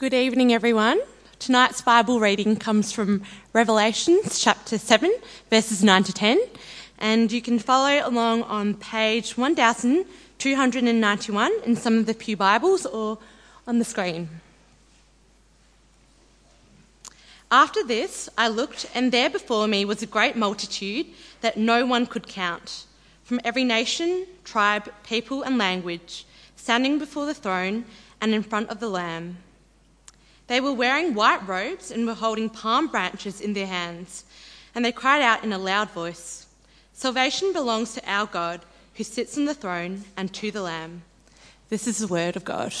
Good evening, everyone. Tonight's Bible reading comes from Revelations chapter 7, verses 9 to 10, and you can follow along on page 1291 in some of the Pew Bibles or on the screen. After this, I looked, and there before me was a great multitude that no one could count, from every nation, tribe, people, and language, standing before the throne and in front of the Lamb. They were wearing white robes and were holding palm branches in their hands, and they cried out in a loud voice Salvation belongs to our God, who sits on the throne, and to the Lamb. This is the word of God.